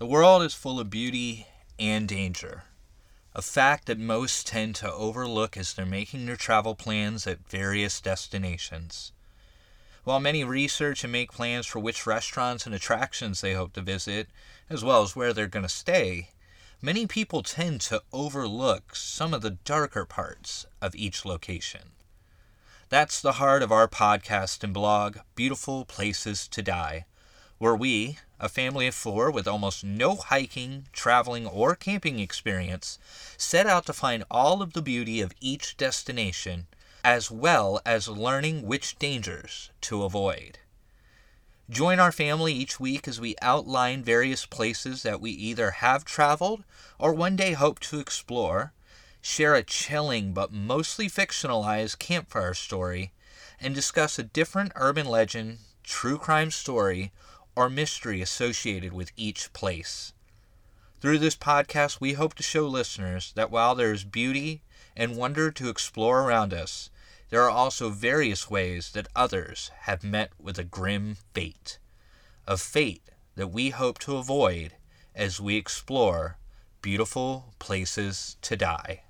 The world is full of beauty and danger, a fact that most tend to overlook as they're making their travel plans at various destinations. While many research and make plans for which restaurants and attractions they hope to visit, as well as where they're going to stay, many people tend to overlook some of the darker parts of each location. That's the heart of our podcast and blog, Beautiful Places to Die, where we, a family of four with almost no hiking, traveling, or camping experience, set out to find all of the beauty of each destination, as well as learning which dangers to avoid. Join our family each week as we outline various places that we either have traveled or one day hope to explore, share a chilling but mostly fictionalized campfire story, and discuss a different urban legend, true crime story, or mystery associated with each place. Through this podcast, we hope to show listeners that while there is beauty and wonder to explore around us, there are also various ways that others have met with a grim fate. A fate that we hope to avoid as we explore beautiful places to die.